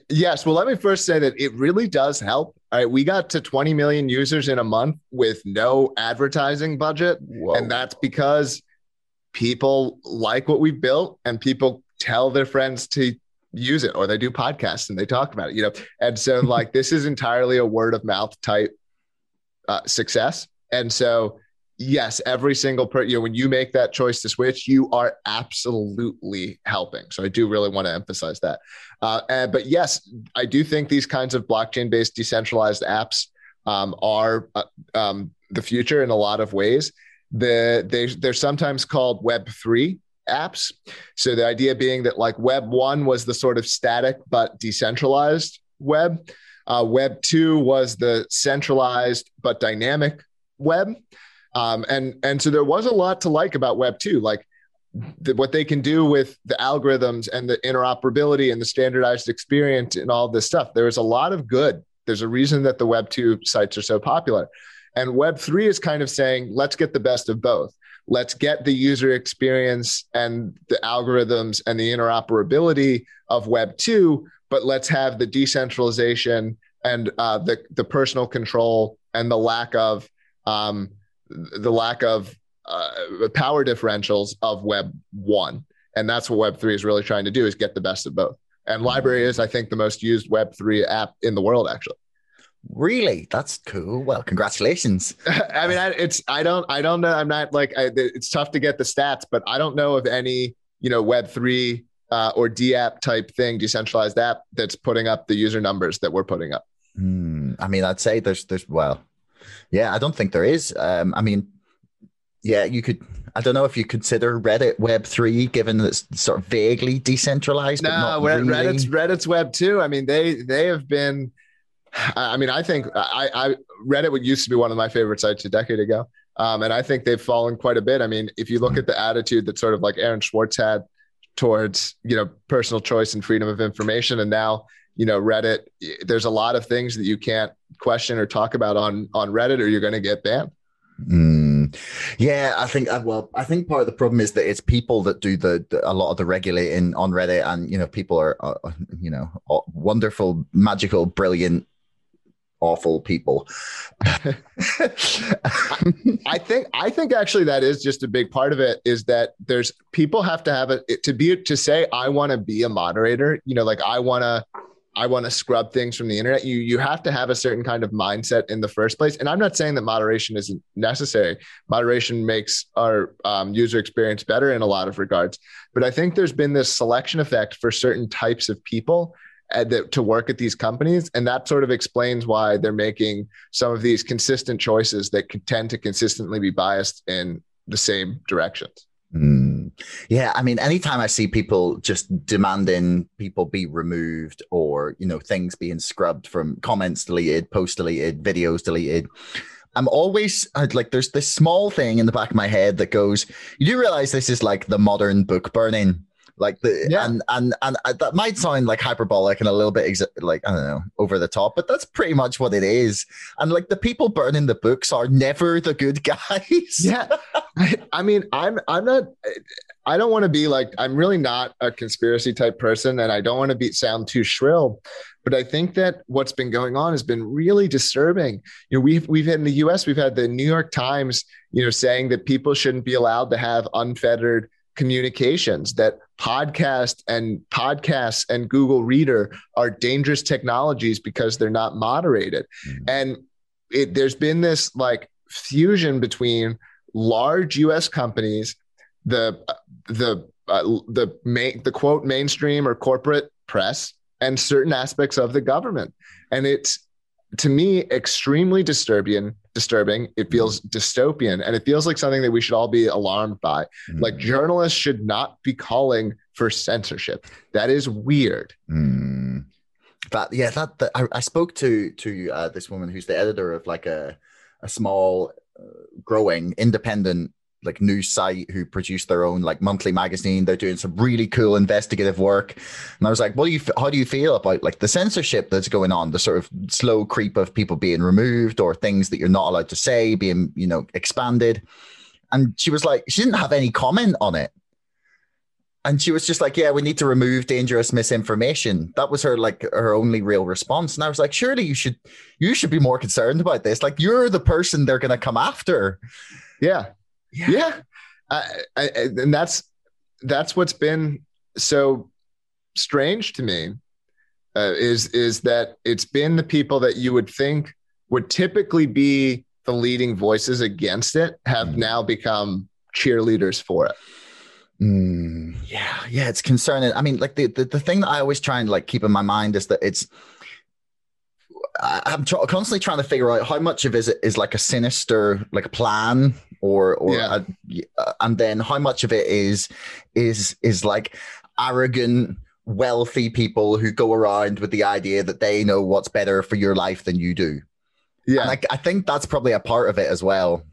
yes. Well let me first say that it really does help. All right we got to 20 million users in a month with no advertising budget. Whoa. and that's because people like what we've built and people tell their friends to use it or they do podcasts and they talk about it you know? And so [laughs] like this is entirely a word of mouth type uh, success. And so yes every single per you know when you make that choice to switch you are absolutely helping. So i do really want to emphasize that. Uh, and, but yes i do think these kinds of blockchain based decentralized apps um, are uh, um, the future in a lot of ways. The they they're sometimes called web 3 apps. So the idea being that like web 1 was the sort of static but decentralized web. Uh, web 2 was the centralized but dynamic web um, and and so there was a lot to like about web 2 like the, what they can do with the algorithms and the interoperability and the standardized experience and all this stuff. There is a lot of good. There's a reason that the web 2 sites are so popular. And Web3 is kind of saying, let's get the best of both. Let's get the user experience and the algorithms and the interoperability of Web2, but let's have the decentralization and uh, the, the personal control and the lack of um, the lack of uh, power differentials of Web 1. And that's what Web3 is really trying to do is get the best of both. And LBRY is, I think, the most used Web3 app in the world, actually. Really, that's cool. Well, congratulations. [laughs] I mean, I, it's I don't I don't know. I'm not like I, it's tough to get the stats, but I don't know of any you know Web three uh, or DApp type thing, decentralized app that's putting up the user numbers that we're putting up. Hmm. I mean, I'd say there's there's well, yeah, I don't think there is. Um, I mean, yeah, you could. I don't know if you consider Reddit Web three, given that it's sort of vaguely decentralized. No, really. Reddit's Reddit's Web two. I mean, they they have been I mean, I think I, I Reddit used to be one of my favorite sites a decade ago. Um, and I think they've fallen quite a bit. I mean, if you look at the attitude that sort of like Aaron Swartz had towards, you know, personal choice and freedom of information, and now, you know, Reddit, there's a lot of things that you can't question or talk about on on Reddit, or you're going to get banned. Mm. Yeah, I think uh, well, I think part of the problem is that it's people that do the, the a lot of the regulating on Reddit, and you know, people are, uh, you know, wonderful, magical, brilliant awful people. [laughs] I think I think actually that is just a big part of it is that there's people have to have it to be to say I want to be a moderator, you know, like I want to I want to scrub things from the internet. You you have to have a certain kind of mindset in the first place. And I'm not saying that moderation isn't necessary. Moderation makes our um, user experience better in a lot of regards. But I think there's been this selection effect for certain types of people to work at these companies. And that sort of explains why they're making some of these consistent choices that tend to consistently be biased in the same directions. Mm. Yeah, I mean, anytime I see people just demanding people be removed or, you know, things being scrubbed from comments deleted, posts deleted, videos deleted, I'm always I'd like, there's this small thing in the back of my head that goes, you do realize this is like the modern book burning like the yeah. and and and uh, that might sound like hyperbolic and a little bit like I don't know over the top, but that's pretty much what it is. And like the people burning the books are never the good [laughs] guys. yeah, I, I mean, I'm I'm not. I don't want to be like I'm really not a conspiracy type person, and I don't want to be sound too shrill. But I think that what's been going on has been really disturbing. You know, we've we've had in the U.S. we've had the New York Times, you know, saying that people shouldn't be allowed to have unfettered communications that podcast and podcasts and Google Reader are dangerous technologies because they're not moderated. Mm-hmm. And it, there's been this like fusion between large US companies, the the uh, the main the quote mainstream or corporate press and certain aspects of the government. And it's to me extremely disturbing disturbing. It feels dystopian and it feels like something that we should all be alarmed by. Mm. like journalists should not be calling for censorship. That is weird. Mm. that yeah that, that I, I, spoke to to uh, this woman who's the editor of like a a small uh, growing independent like news site who produce their own like monthly magazine. They're doing some really cool investigative work. And I was like, what do you, how do you feel about like the censorship that's going on, the sort of slow creep of people being removed or things that you're not allowed to say being, you know, expanded? And she was like, she didn't have any comment on it. And she was just like, yeah, we need to remove dangerous misinformation. That was her like her only real response. And I was like, surely you should, you should be more concerned about this. Like you're the person they're going to come after. Yeah. Yeah, yeah. I, I, and that's that's what's been so strange to me uh, is is that it's been the people that you would think would typically be the leading voices against it have mm. now become cheerleaders for it. Mm, yeah, yeah, it's concerning. I mean, like the, the the thing that I always try and like keep in my mind is that it's I'm tr- constantly trying to figure out how much of it is, is like a sinister like plan or or yeah. a, and then how much of it is is is like arrogant wealthy people who go around with the idea that they know what's better for your life than you do. Yeah, and I, I think that's probably a part of it as well.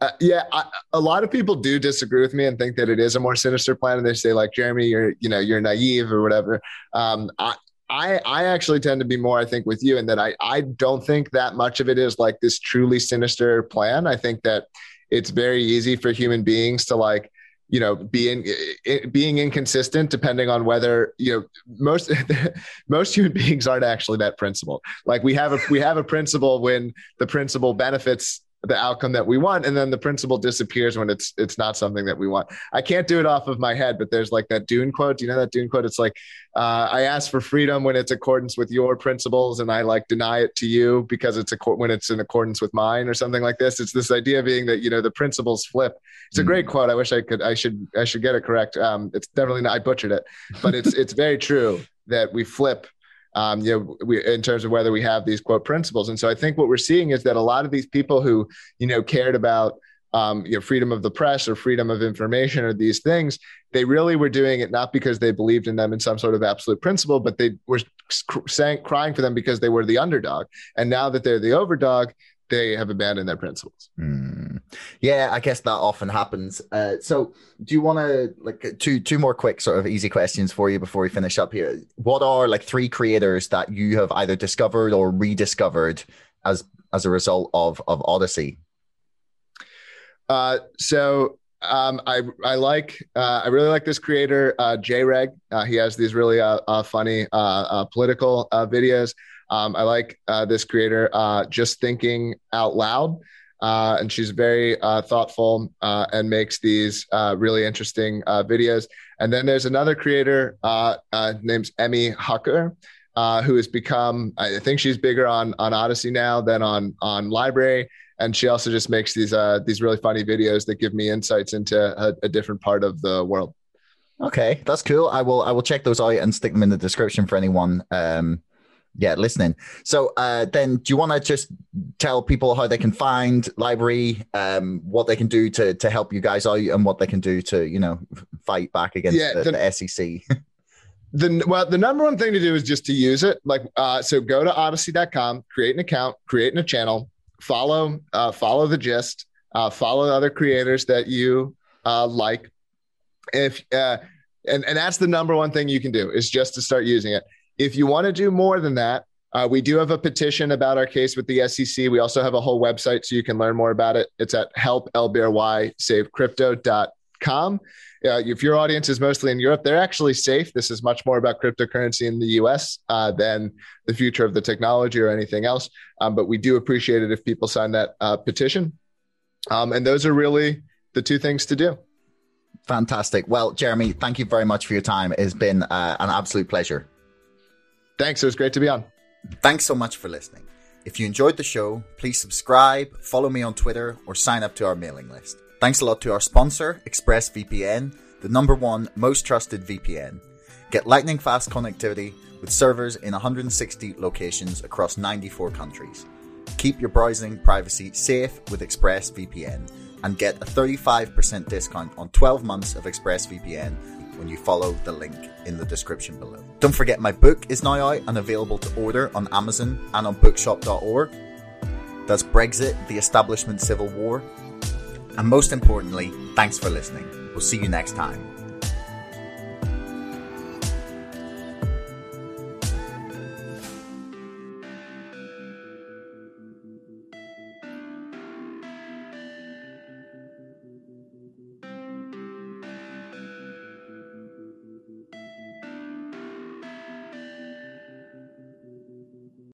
Uh, yeah, I, a lot of people do disagree with me and think that it is a more sinister plan, and they say like Jeremy, you're you know you're naive or whatever. Um, I I I actually tend to be more I think with you in that I I don't think that much of it is like this truly sinister plan. I think that it's very easy for human beings to like you know being being inconsistent depending on whether you know most [laughs] most human beings aren't actually that principled like we have a we have a principle when the principle benefits the outcome that we want and then the principle disappears when it's it's not something that we want. I can't do it off of my head but there's like that dune quote. Do you know that dune quote? It's like uh, i ask for freedom when it's accordance with your principles and i like deny it to you because it's a when it's in accordance with mine or something like this. It's this idea being that you know the principles flip. It's a great mm. quote. I wish i could i should i should get it correct. Um, it's definitely not i butchered it but it's it's very true that we flip um, you know, we, in terms of whether we have these quote principles. And so I think what we're seeing is that a lot of these people who, you know, cared about um, you know, freedom of the press or freedom of information or these things, they really were doing it not because they believed in them in some sort of absolute principle, but they were saying, crying for them because they were the underdog. And now that they're the overdog, they have abandoned their principles. Mm. Yeah, I guess that often happens. Uh, so, do you want to like two two more quick sort of easy questions for you before we finish up here? What are like three creators that you have either discovered or rediscovered as as a result of of Odysee? Uh, so um, I I like uh, I really like this creator uh, JReg. Uh, he has these really uh, uh, funny uh, political videos. Um, I like this creator, just thinking out loud. Uh, and she's very uh, thoughtful uh, and makes these uh, really interesting videos. And then there's another creator named Emmy Hucker, who has become, I think she's bigger on on Odysee now than on on LBRY. And she also just makes these these really funny videos that give me insights into a, a different part of the world. Okay, that's cool. I will I will check those out and stick them in the description for anyone um, yeah, listening. So uh, then, do you want to just tell people how they can find LBRY, um, what they can do to to help you guys out, and what they can do to you know fight back against yeah, the, the, the SEC? [laughs] the well, the number one thing to do is just to use it. Like, uh, so go to Odysee.com, create an account, create a channel, follow uh, follow the gist, uh, follow other creators that you uh, like. If uh, and and that's the number one thing you can do is just to start using it if you want to do more than that, uh, we do have a petition about our case with the SEC. We also have a whole website so you can learn more about it. It's at helplbrysavecrypto.com. Uh, if your audience is mostly in Europe, they're actually safe. This is much more about cryptocurrency in the US uh, than the future of the technology or anything else. Um, but we do appreciate it if people sign that uh, petition. Um, and those are really the two things to do. Fantastic. Well, Jeremy, thank you very much for your time. It has been uh, an absolute pleasure. Thanks. It was great to be on. Thanks so much for listening. If you enjoyed the show, please subscribe, follow me on Twitter, or sign up to our mailing list. Thanks a lot to our sponsor, ExpressVPN, the number one most trusted VPN. Get lightning fast connectivity with servers in 160 locations across 94 countries. Keep your browsing privacy safe with ExpressVPN and get a 35% discount on 12 months of ExpressVPN when you follow the link in the description below. Don't forget my book is now out and available to order on Amazon and on bookshop.org. That's Brexit, the Establishment Civil War. And most importantly, thanks for listening. We'll see you next time.